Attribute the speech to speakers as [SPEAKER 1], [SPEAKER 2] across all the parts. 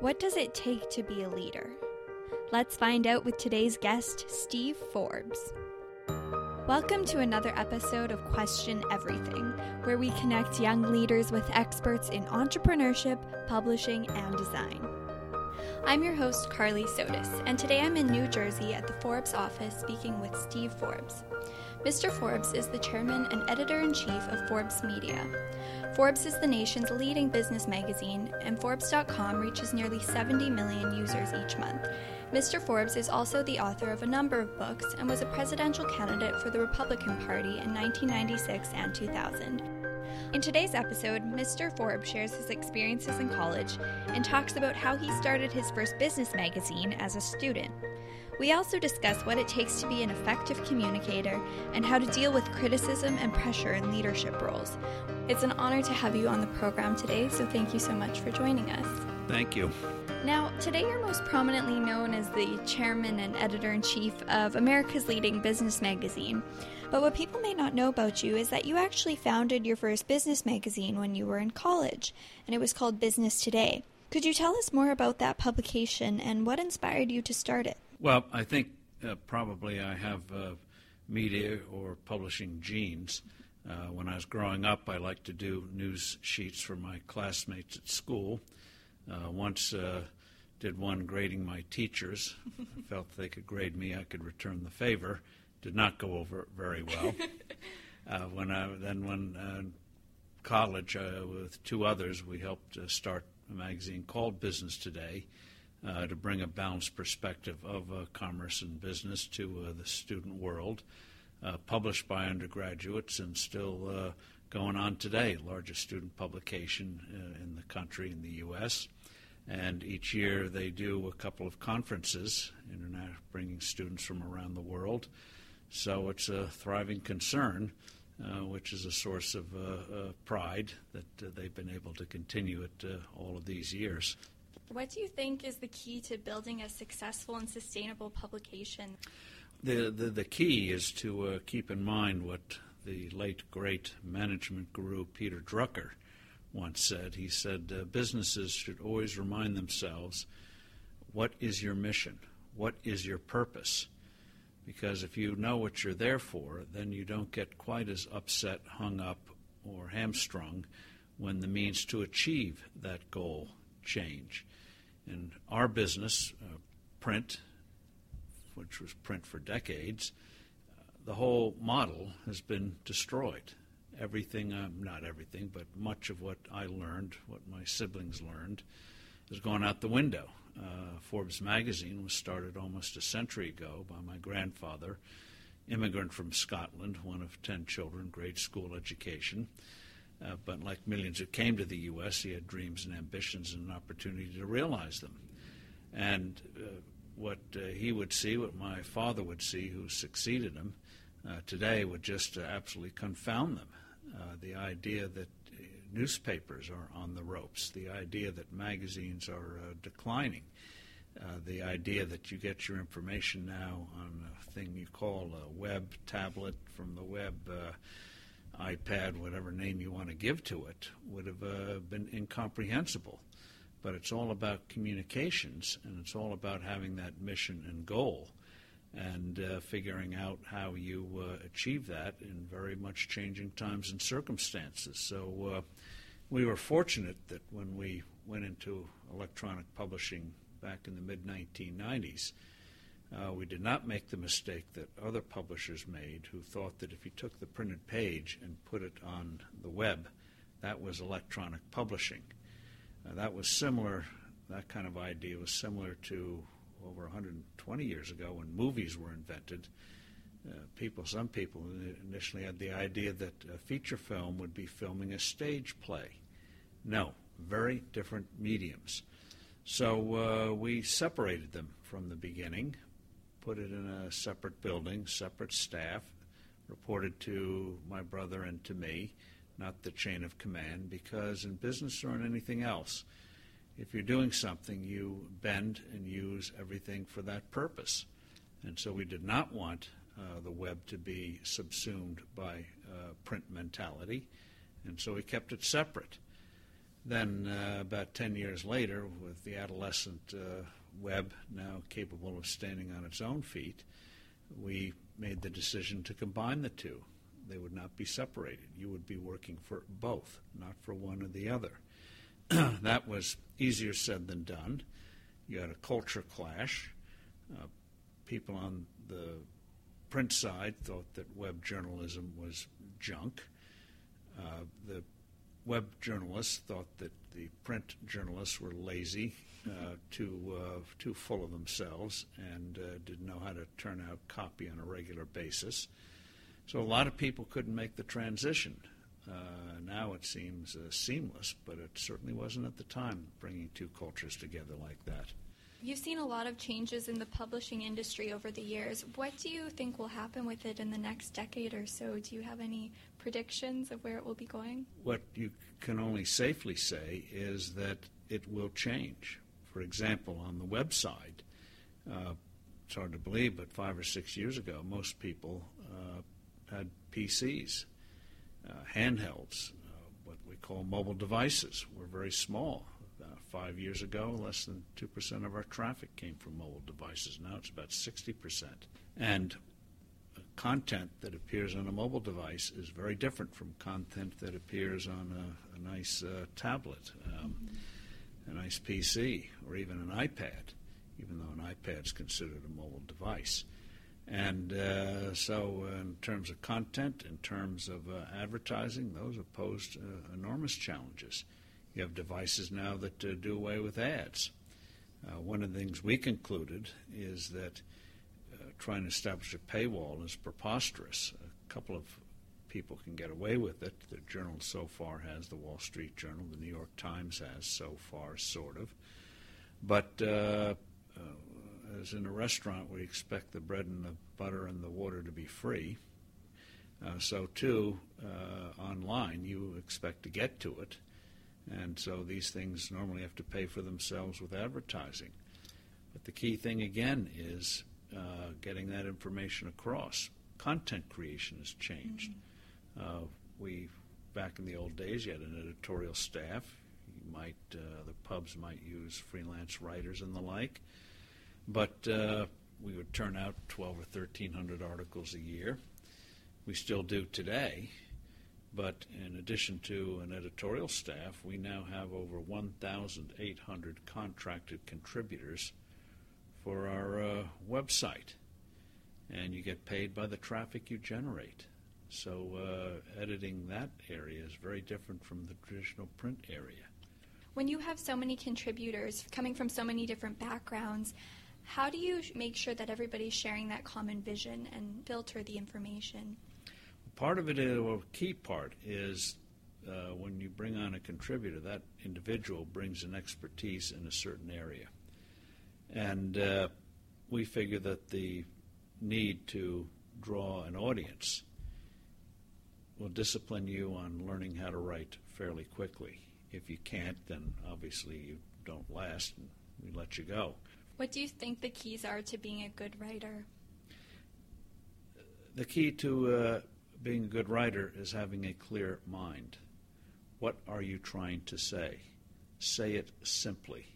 [SPEAKER 1] What does it take to be a leader? Let's find out with today's guest, Steve Forbes. Welcome to another episode of Question Everything, where we connect young leaders with experts in entrepreneurship, publishing, and design. I'm your host, Carly Sotis, and today I'm in New Jersey at the Forbes office speaking with Steve Forbes. Mr. Forbes is the chairman and editor in chief of Forbes Media. Forbes is the nation's leading business magazine, and Forbes.com reaches nearly 70 million users each month. Mr. Forbes is also the author of a number of books and was a presidential candidate for the Republican Party in 1996 and 2000. In today's episode, Mr. Forbes shares his experiences in college and talks about how he started his first business magazine as a student. We also discuss what it takes to be an effective communicator and how to deal with criticism and pressure in leadership roles. It's an honor to have you on the program today, so thank you so much for joining us.
[SPEAKER 2] Thank you.
[SPEAKER 1] Now, today you're most prominently known as the chairman and editor in chief of America's leading business magazine. But what people may not know about you is that you actually founded your first business magazine when you were in college, and it was called Business Today. Could you tell us more about that publication and what inspired you to start it?
[SPEAKER 2] Well, I think uh, probably I have uh, media or publishing genes. Uh, when I was growing up, I liked to do news sheets for my classmates at school. Uh, once uh, did one grading my teachers. I felt they could grade me, I could return the favor. Did not go over very well. Uh, when I then when college with two others, we helped start a magazine called Business Today uh, to bring a balanced perspective of uh, commerce and business to uh, the student world. Uh, published by undergraduates and still uh, going on today, largest student publication in the country in the U.S. And each year they do a couple of conferences, bringing students from around the world. So it's a thriving concern. Uh, which is a source of uh, uh, pride that they've been able to continue it all of these years.
[SPEAKER 1] What do you think is the key to building a successful and sustainable publication?
[SPEAKER 2] The, the, the key is to uh, keep in mind what the late great management guru Peter Drucker once said. He said, uh, Businesses should always remind themselves what is your mission? What is your purpose? Because if you know what you're there for, then you don't get quite as upset, hung up, or hamstrung when the means to achieve that goal change in our business, uh, print, which was print for decades, uh, the whole model has been destroyed. Everything, uh, not everything, but much of what I learned, what my siblings learned, has gone out the window. Uh, Forbes magazine was started almost a century ago by my grandfather, immigrant from Scotland, one of ten children, grade school education. Uh, but like millions who came to the U.S., he had dreams and ambitions and an opportunity to realize them. And uh, what uh, he would see, what my father would see, who succeeded him, uh, today would just uh, absolutely confound them. Uh, the idea that newspapers are on the ropes, the idea that magazines are declining, the idea that you get your information now on a thing you call a web tablet from the web iPad, whatever name you want to give to it, would have uh, been incomprehensible. But it's all about communications, and it's all about having that mission and goal, and uh, figuring out how you uh, achieve that in very much changing times and circumstances. So uh, we were fortunate that when we went into electronic publishing back in the mid 1990s, uh, we did not make the mistake that other publishers made who thought that if you took the printed page and put it on the web, that was electronic publishing. Uh, that was similar, that kind of idea was similar to over 120 years ago when movies were invented. Uh, people, some people initially had the idea that a feature film would be filming a stage play. No, very different mediums. So uh, we separated them from the beginning put it in a separate building, separate staff, reported to my brother and to me, not the chain of command, because in business or in anything else, if you're doing something, you bend and use everything for that purpose. And so we did not want uh, the web to be subsumed by uh, print mentality, and so we kept it separate. Then, uh, about 10 years later, with the adolescent uh, web now capable of standing on its own feet, we made the decision to combine the two. They would not be separated. You would be working for both, not for one or the other. that was easier said than done. You had a culture clash. Uh, people on the print side thought that web journalism was junk. Uh, the web journalists thought that the print journalists were lazy, uh, too uh, too full of themselves, and uh, didn't know how to turn out copy on a regular basis. So a lot of people couldn't make the transition. Uh, now it seems uh, seamless, but it certainly wasn't at the time, bringing two cultures together like that.
[SPEAKER 1] You've seen a lot of changes in the publishing industry over the years. What do you think will happen with it in the next decade or so? Do you have any predictions of where it will be going?
[SPEAKER 2] What you can only safely say is that it will change. For example, on the website, uh, it's hard to believe, but five or six years ago, most people uh, had PCs, uh, handhelds, uh, what we call mobile devices, were very small. Five years ago, less than 2% of our traffic came from mobile devices. Now it's about 60%. And content that appears on a mobile device is very different from content that appears on a, a nice uh, tablet, um, a nice PC, or even an iPad, even though an iPad is considered a mobile device. And uh, so, in terms of content, in terms of uh, advertising, those have posed uh, enormous challenges. You have devices now that uh, do away with ads. one of the things we concluded is that trying to establish a paywall is preposterous. A couple of people can get away with it. The journal so far has, the Wall Street Journal, the New York Times has so far, sort of. But uh, uh, as in a restaurant, we expect the bread and the butter and the water to be free. Uh, so, too, uh, online, you expect to get to it. And so these things normally have to pay for themselves with advertising. But the key thing, again, is uh, getting that information across. Content creation has changed. Mm-hmm. Uh, we back in the old days, you had an editorial staff. You might uh, the pubs might use freelance writers and the like, but uh, we would turn out 12 or 13 hundred articles a year. We still do today, but in addition to an editorial staff, we now have over 1,800 contracted contributors for our uh, website, and you get paid by the traffic you generate. So uh, editing that area is very different from the traditional print area.
[SPEAKER 1] When you have so many contributors coming from so many different backgrounds, how do you make sure that everybody's sharing that common vision and filter the information?
[SPEAKER 2] Part of it, is, well, a key part is uh, when you bring on a contributor, that individual brings an expertise in a certain area. And uh, we figure that the need to draw an audience will discipline you on learning how to write fairly quickly. If you can't, then obviously you don't last and we let you go.
[SPEAKER 1] What do you think the keys are to being a good writer?
[SPEAKER 2] The key to uh, being a good writer is having a clear mind. What are you trying to say? Say it simply.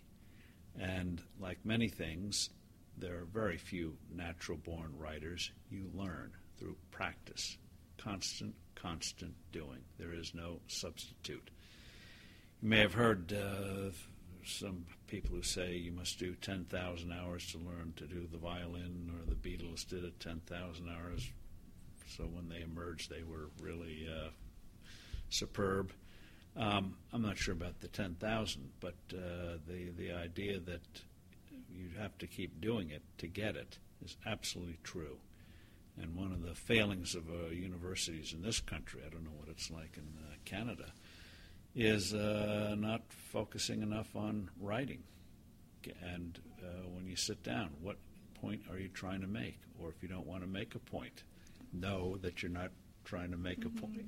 [SPEAKER 2] And like many things, there are very few natural born writers. You learn through practice, constant, constant doing. There is no substitute. You may have heard uh, some people who say you must do 10,000 hours to learn to do the violin, or the Beatles did it 10,000 hours. So when they emerged, they were really uh, superb. Um, I'm not sure about the 10,000, but uh, the the idea that you have to keep doing it to get it is absolutely true. And one of the failings of uh, universities in this country, I don't know what it's like in uh, Canada, is uh, not focusing enough on writing. And uh, when you sit down, what point are you trying to make? Or if you don't want to make a point, know that you're not trying to make mm-hmm. a point.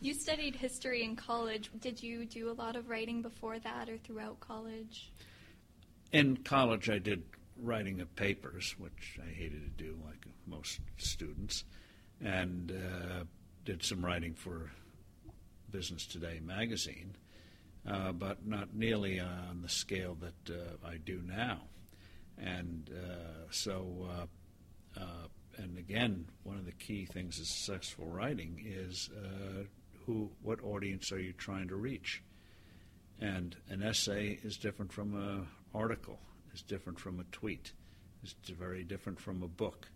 [SPEAKER 1] You studied history in college. Did you do a lot of writing before that or throughout college?
[SPEAKER 2] In college, I did writing of papers, which I hated to do, like most students, and uh, did some writing for Business Today magazine. uh, but not nearly on the scale that uh, I do now. And uh, so, uh, uh, and again, one of the key things of successful writing is uh, who, what audience are you trying to reach? And an essay is different from an article, is different from a tweet, is very different from a book.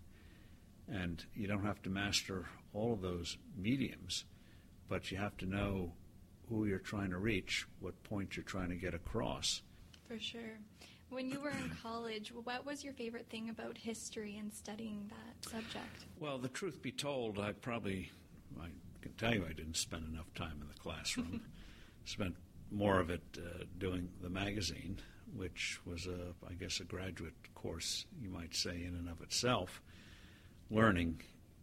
[SPEAKER 2] And you don't have to master all of those mediums, but you have to know who you're trying to reach, what point you're trying to get across.
[SPEAKER 1] For sure. When you were in college, what was your favorite thing about history and studying that subject?
[SPEAKER 2] Well, the truth be told, I probably, I can tell you I didn't spend enough time in the classroom. Spent more of it uh, doing the magazine, which was a, I guess, a graduate course, you might say, in and of itself. Learning,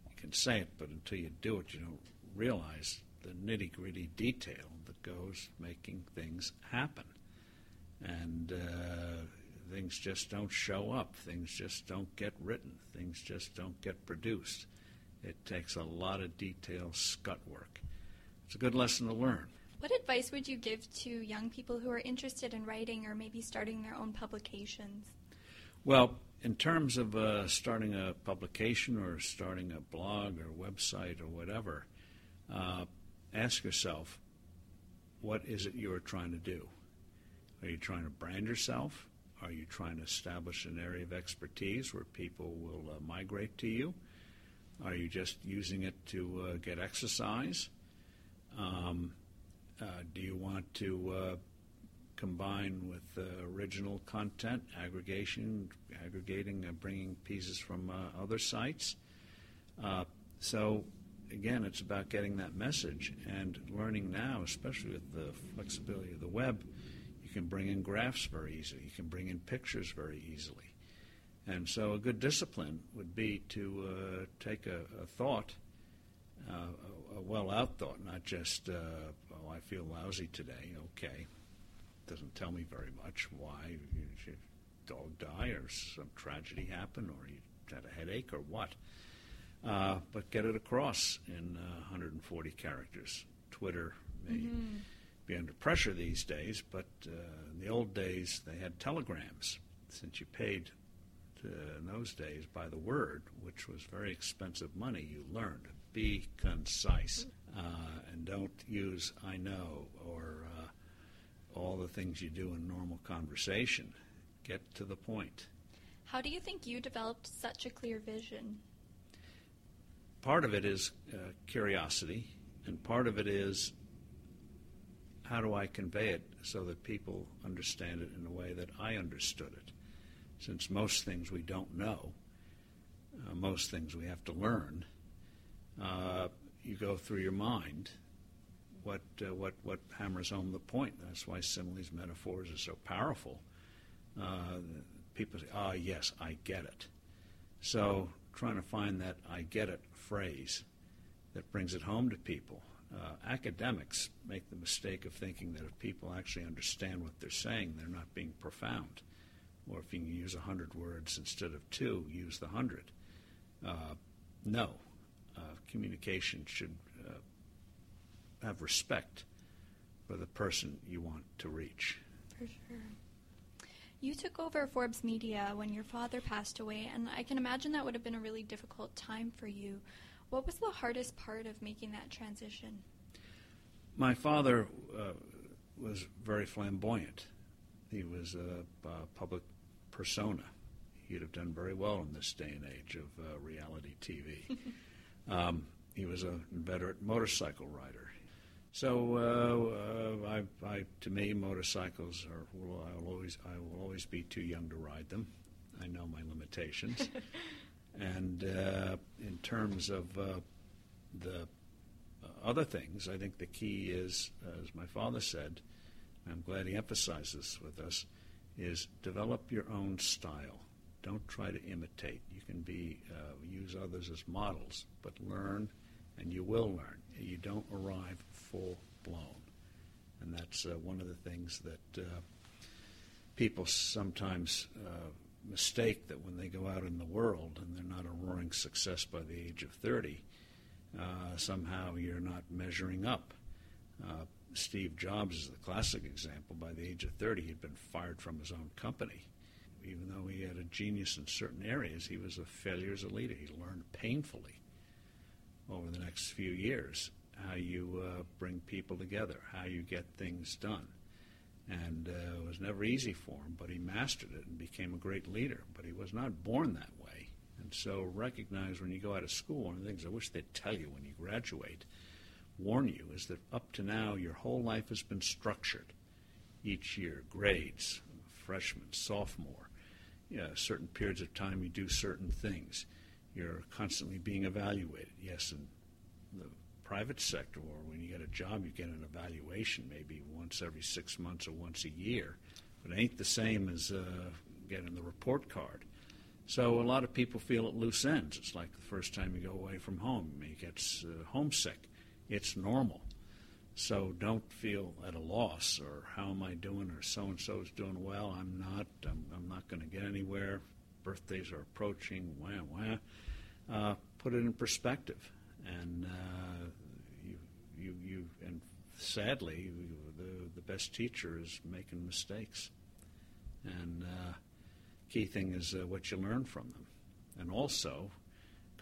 [SPEAKER 2] you can say it, but until you do it, you don't realize the nitty gritty detail that goes making things happen. And uh, things just don't show up, things just don't get written, things just don't get produced. It takes a lot of detailed scut work. It's a good lesson to learn.
[SPEAKER 1] What advice would you give to young people who are interested in writing or maybe starting their own publications?
[SPEAKER 2] Well, in terms of uh, starting a publication or starting a blog or website or whatever, uh, ask yourself what is it you are trying to do? Are you trying to brand yourself? Are you trying to establish an area of expertise where people will uh, migrate to you? Are you just using it to uh, get exercise? Um, uh, do you want to uh, combine with uh, original content, aggregation, aggregating, uh, bringing pieces from other sites? so again, it's about getting that message and learning now, especially with the flexibility of the web. You can bring in graphs very easily. You can bring in pictures very easily. And so, a good discipline would be to uh, take a, a thought, uh, a, well out thought, not just, uh, oh, I feel lousy today. Okay. Doesn't tell me very much. Why? Your dog die, or some tragedy happen, or you had a headache, or what? Uh, but get it across in uh, 140 characters. Twitter may mm-hmm. Be under pressure these days, but uh, in the old days they had telegrams. Since you paid to, in those days by the word, which was very expensive money, you learned. Be concise uh, and don't use I know or uh, all the things you do in normal conversation. Get to the point.
[SPEAKER 1] How do you think you developed such a clear vision?
[SPEAKER 2] part of it is uh, curiosity, and part of it is how do I convey it so that people understand it in a way that I understood it? Since most things we don't know, uh, most things we have to learn, uh, you go through your mind what, uh, what, what hammers home the point. That's why similes, metaphors are so powerful. Uh, people say, ah, yes, I get it. So trying to find that I get it phrase that brings it home to people. Uh, academics make the mistake of thinking that if people actually understand what they're saying, they're not being profound. Or if you can use 100 words instead of two, use the 100. Uh, no. Uh, communication should uh, have respect for the person you want to reach.
[SPEAKER 1] For sure. You took over Forbes Media when your father passed away, and I can imagine that would have been a really difficult time for you. What was the hardest part of making that transition?
[SPEAKER 2] My father uh, was very flamboyant. He was a, a, public persona. He'd have done very well in this day and age of uh, reality TV. um, he was a inveterate motorcycle rider. So uh, uh, I, I, to me, motorcycles are. Well, I will always I will always be too young to ride them. I know my limitations. and uh, in terms of uh, the other things, I think the key is, as my father said, I'm glad he emphasized this with us, is develop your own style. Don't try to imitate. You can be uh, use others as models, but learn, and you will learn. You don't arrive full blown. And that's uh, one of the things that uh, people sometimes uh, mistake that when they go out in the world and they're not a roaring success by the age of 30, uh, somehow you're not measuring up. Uh, Steve Jobs is the classic example. By the age of 30, he'd been fired from his own company. Even though he had a genius in certain areas, he was a failure as a leader. He learned painfully over the next few years how you uh, bring people together, how you get things done. And uh, it was never easy for him, but he mastered it and became a great leader. But he was not born that way. And so recognize when you go out of school, one of the things I wish they'd tell you when you graduate, warn you, is that up to now your whole life has been structured. Each year, grades, freshman, sophomore, yeah, certain periods of time you do certain things. You're constantly being evaluated. Yes, in the private sector or when you get a job, you get an evaluation maybe once every six months or once a year. But it ain't the same as uh, getting the report card. So a lot of people feel at loose ends. It's like the first time you go away from home, you get uh, homesick. It's normal. So don't feel at a loss or how am I doing or so and so is doing well. I'm not. I'm, I'm not going to get anywhere. Birthdays are approaching. Wah wah. Uh, put it in perspective, and uh, you, you, you, and sadly, the the best teacher is making mistakes, and uh, key thing is uh, what you learn from them, and also,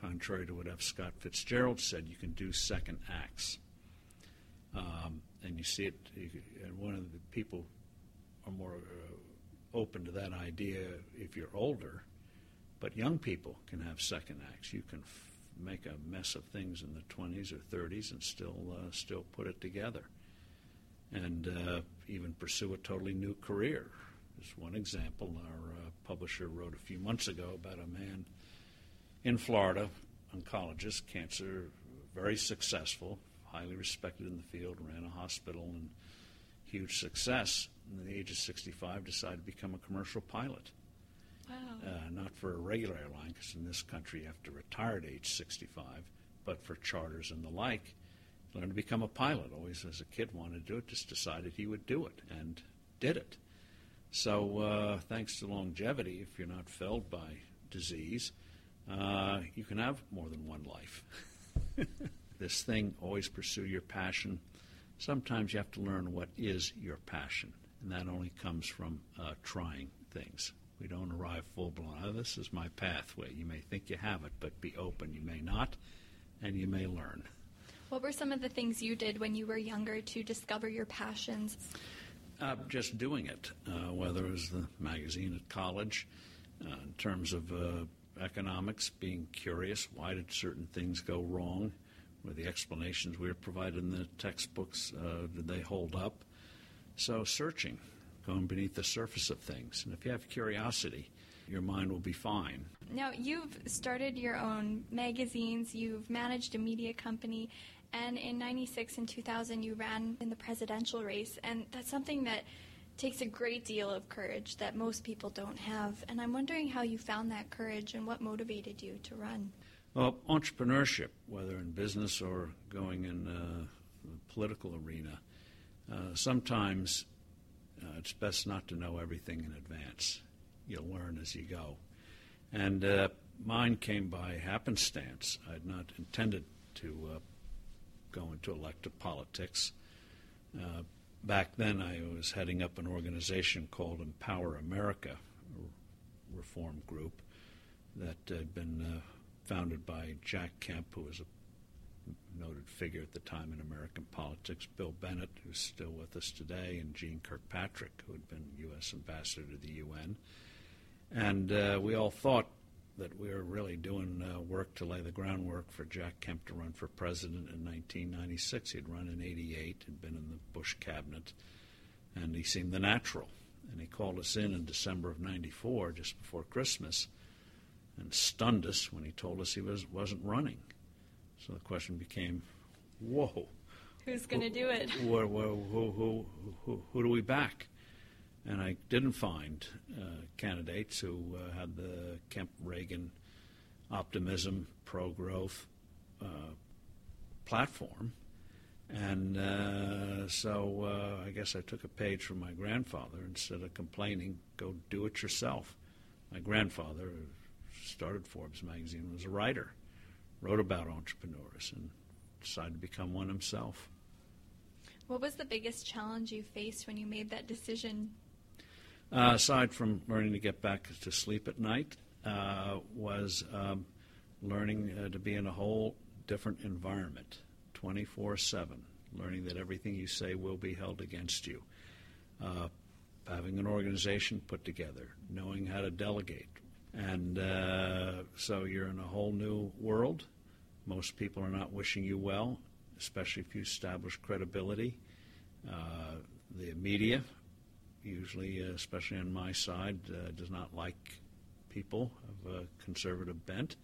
[SPEAKER 2] contrary to what F. Scott Fitzgerald said, you can do second acts. Um, and you see it, and one of the people are more uh, open to that idea if you're older, but young people can have second acts. You can make a mess of things in the 20s or 30s and still uh, still put it together, and uh, even pursue a totally new career. Just one example. Our uh, publisher wrote a few months ago about a man in Florida, oncologist, cancer, very successful, highly respected in the field, ran a hospital, and huge success. And at the age of 65, decided to become a commercial pilot. Uh, not for a regular airline, because in this country you have to retire at age 65, but for charters and the like. Learned to become a pilot. Always, as a kid, wanted to do it. Just decided he would do it, and did it. So, uh, thanks to longevity, if you're not felled by disease, uh, you can have more than one life. this thing, always pursue your passion. Sometimes you have to learn what is your passion, and that only comes from uh, trying things. We don't arrive full blown. Oh, this is my pathway. You may think you have it, but be open. You may not, and you may learn.
[SPEAKER 1] What were some of the things you did when you were younger to discover your passions?
[SPEAKER 2] Uh, just doing it, uh, whether it was the magazine at college, uh, in terms of uh, economics, being curious. Why did certain things go wrong? Were the explanations we were provided in the textbooks, uh, did they hold up? So searching, going beneath the surface of things. And if you have curiosity, your mind will be fine.
[SPEAKER 1] Now, you've started your own magazines, you've managed a media company, and in 96 and 2000 you ran in the presidential race, and that's something that takes a great deal of courage that most people don't have. And I'm wondering how you found that courage and what motivated you to run.
[SPEAKER 2] Well, entrepreneurship, whether in business or going in uh, the political arena, uh, sometimes uh, it's best not to know everything in advance. You'll learn as you go. And uh, mine came by happenstance. I had not intended to uh, go into elective politics. Uh, back then, I was heading up an organization called Empower America, a reform group that had been uh, founded by Jack Kemp, who was a noted figure at the time in American politics, Bill Bennett, who's still with us today, and Jeane Kirkpatrick, who had been U.S. ambassador to the UN. And uh, we all thought that we were really doing uh, work to lay the groundwork for Jack Kemp to run for president in 1996. He'd run in 88, had been in the Bush cabinet, and he seemed the natural. And he called us in in December of 94, just before Christmas, and stunned us when he told us he was, wasn't running. So the question became, whoa.
[SPEAKER 1] Who's going to do it?
[SPEAKER 2] Who, who, who, who, who do we back? and I didn't find uh, candidates who uh, had the Kemp Reagan optimism, pro growth uh, platform. And uh, so uh, I guess I took a page from my grandfather. Instead of complaining, go do it yourself. My grandfather started Forbes magazine, was a writer, wrote about entrepreneurs, and decided to become one himself.
[SPEAKER 1] What was the biggest challenge you faced when you made that decision?
[SPEAKER 2] Uh, aside from learning to get back to sleep at night, uh, was um, learning uh, to be in a whole different environment 24 7, learning that everything you say will be held against you. Uh, having an organization put together, knowing how to delegate. And uh, so you're in a whole new world. Most people are not wishing you well, especially if you establish credibility. Uh, the media, usually, uh, especially on my side, uh, does not like people of a conservative bent.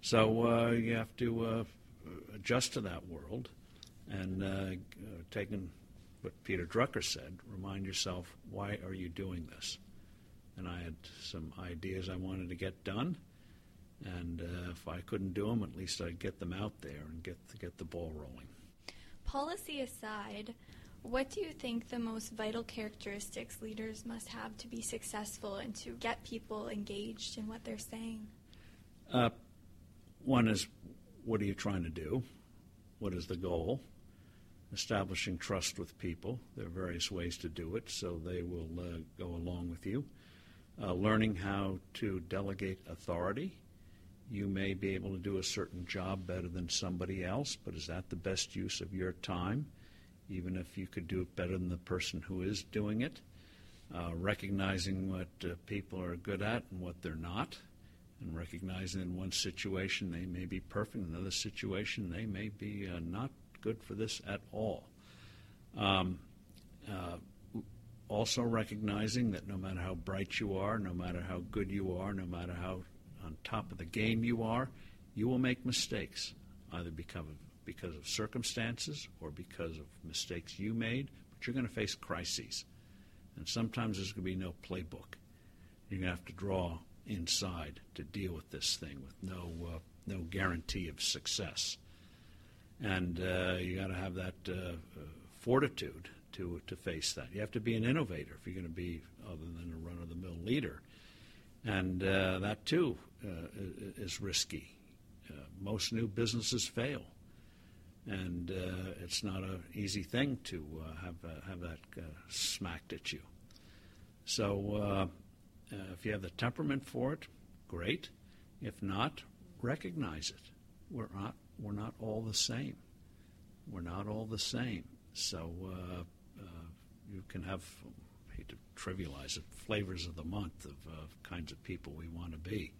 [SPEAKER 2] So uh, you have to adjust to that world and taking what Peter Drucker said, remind yourself, why are you doing this? And I had some ideas I wanted to get done, and uh, if I couldn't do them, at least I'd get them out there and get get the ball rolling.
[SPEAKER 1] Policy aside, what do you think the most vital characteristics leaders must have to be successful and to get people engaged in what they're saying?
[SPEAKER 2] Uh, one is, what are you trying to do? What is the goal? Establishing trust with people. There are various ways to do it, so they will uh, go along with you. Uh, learning how to delegate authority. You may be able to do a certain job better than somebody else, but is that the best use of your time? Even if you could do it better than the person who is doing it. Uh, recognizing what uh, people are good at and what they're not and recognizing in one situation they may be perfect, in another situation they may be uh, not good for this at all. Um, uh, also recognizing that no matter how bright you are, no matter how good you are, no matter how on top of the game you are, you will make mistakes, either because of, circumstances or because of mistakes you made, but you're going to face crises. And sometimes there's going to be no playbook. You're going to have to draw inside to deal with this thing with no uh, no guarantee of success. And uh, you got to have that uh, fortitude to to face that. You have to be an innovator if you're going to be other than a run of the mill leader, and uh, that too uh, is risky. Uh, most new businesses fail, and it's not an easy thing to have have that smacked at you. So uh, if you have the temperament for it, great. If not, recognize it. We're not, we're not all the same. We're not all the same. So uh, uh, you can have, I hate to trivialize it, flavors of the month of uh, kinds of people we want to be.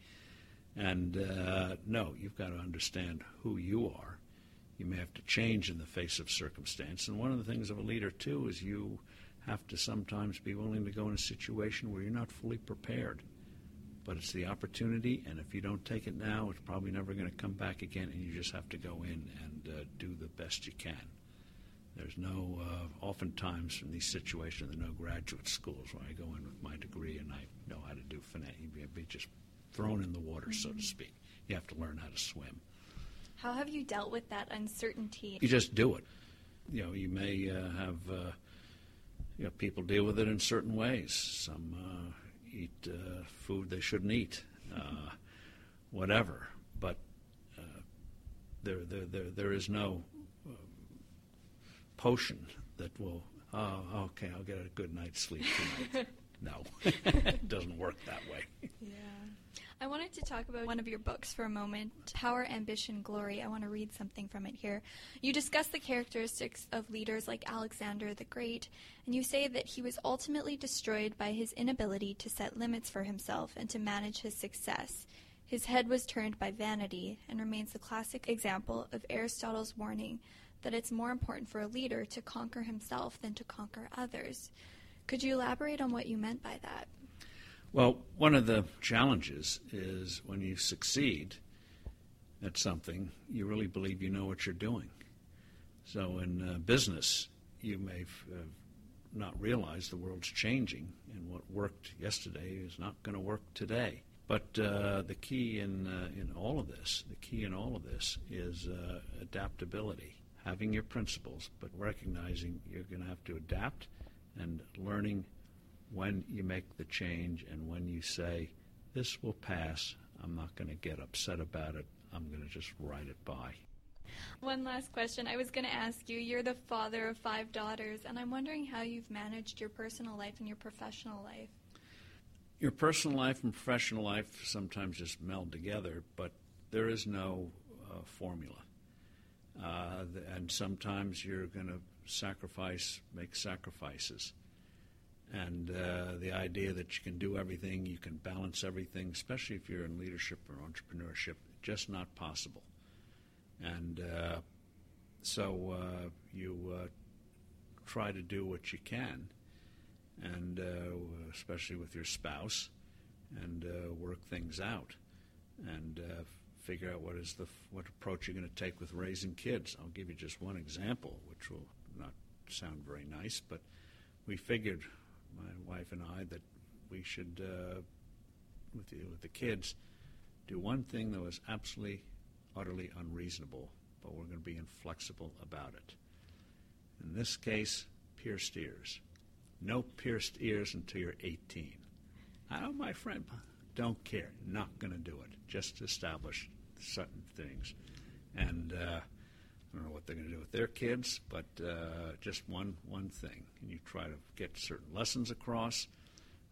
[SPEAKER 2] And uh, no, you've got to understand who you are. You may have to change in the face of circumstance. And one of the things of a leader, too, is you have to sometimes be willing to go in a situation where you're not fully prepared. But it's the opportunity, and if you don't take it now, it's probably never going to come back again, and you just have to go in and uh, do the best you can. There's no, uh, oftentimes in these situations, there are no graduate schools where I go in with my degree and I know how to do finance. You'd be just thrown in the water, mm-hmm. so to mm-hmm. speak. You have to learn how to swim.
[SPEAKER 1] How have you dealt with that uncertainty?
[SPEAKER 2] You just do it. You know, you may uh, have uh, you know, people deal with it in certain ways. Some uh, eat uh, food they shouldn't eat, uh, whatever. But uh, there, there, there, there is no potion that will. Oh, okay, I'll get a good night's sleep tonight. no, it doesn't work that way.
[SPEAKER 1] Yeah. I wanted to talk about one of your books for a moment Power, Ambition, Glory. I want to read something from it here. You discuss the characteristics of leaders like Alexander the Great, and you say that he was ultimately destroyed by his inability to set limits for himself and to manage his success. His head was turned by vanity and remains the classic example of Aristotle's warning that it's more important for a leader to conquer himself than to conquer others. Could you elaborate on what you meant by that?
[SPEAKER 2] Well, one of the challenges is when you succeed at something, you really believe you know what you're doing. So in uh, business, you may uh, not realize the world's changing, and what worked yesterday is not going to work today. But uh, the key in uh, in all of this, the key in all of this, is uh, adaptability. Having your principles, but recognizing you're going to have to adapt, and learning when you make the change and when you say, this will pass, I'm not going to get upset about it, I'm going to just ride it by.
[SPEAKER 1] One last question. I was going to ask you you're the father of five daughters, and I'm wondering how you've managed your personal life and your professional life.
[SPEAKER 2] Your personal life and professional life sometimes just meld together, but there is no uh, formula. Uh, and sometimes you're going to sacrifice, make sacrifices. And uh, the idea that you can do everything, you can balance everything, especially if you're in leadership or entrepreneurship, just not possible. And uh, so uh, you uh, try to do what you can, and uh, especially with your spouse, and work things out, and figure out what is the what approach you're going to take with raising kids. I'll give you just one example, which will not sound very nice, but we figured, my wife and I, that we should, uh, with, the, with the kids, do one thing that was absolutely, utterly unreasonable, but we're going to be inflexible about it. In this case, pierced ears. No pierced ears until you're 18. I know my friend, don't care, not going to do it. Just establish certain things. And uh, I don't know what they're going to do with their kids, but uh, just one one thing, and you try to get certain lessons across,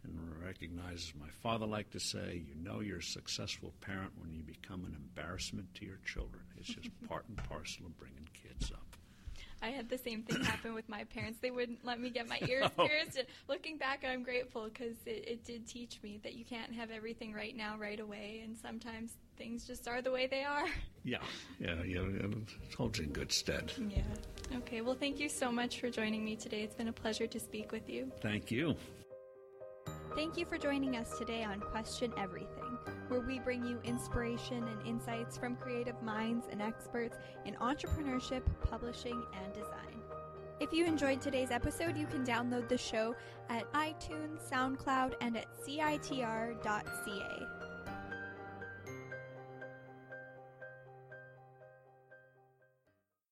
[SPEAKER 2] and recognize, as my father liked to say, you know you're a successful parent when you become an embarrassment to your children. It's just part and parcel of bringing kids up.
[SPEAKER 1] I had the same thing happen with my parents. They wouldn't let me get my ears oh. pierced. And looking back, I'm grateful because it, it did teach me that you can't have everything right now, right away, and sometimes things just are the way they are.
[SPEAKER 2] Yeah, yeah, yeah. It holds in good stead.
[SPEAKER 1] Yeah. Okay. Well, thank you so much for joining me today. It's been a pleasure to speak with you.
[SPEAKER 2] Thank you.
[SPEAKER 1] Thank you for joining us today on Question Everything, where we bring you inspiration and insights from creative minds and experts in entrepreneurship, publishing, and design. If you enjoyed today's episode, you can download the show at iTunes, SoundCloud, and at citr.ca.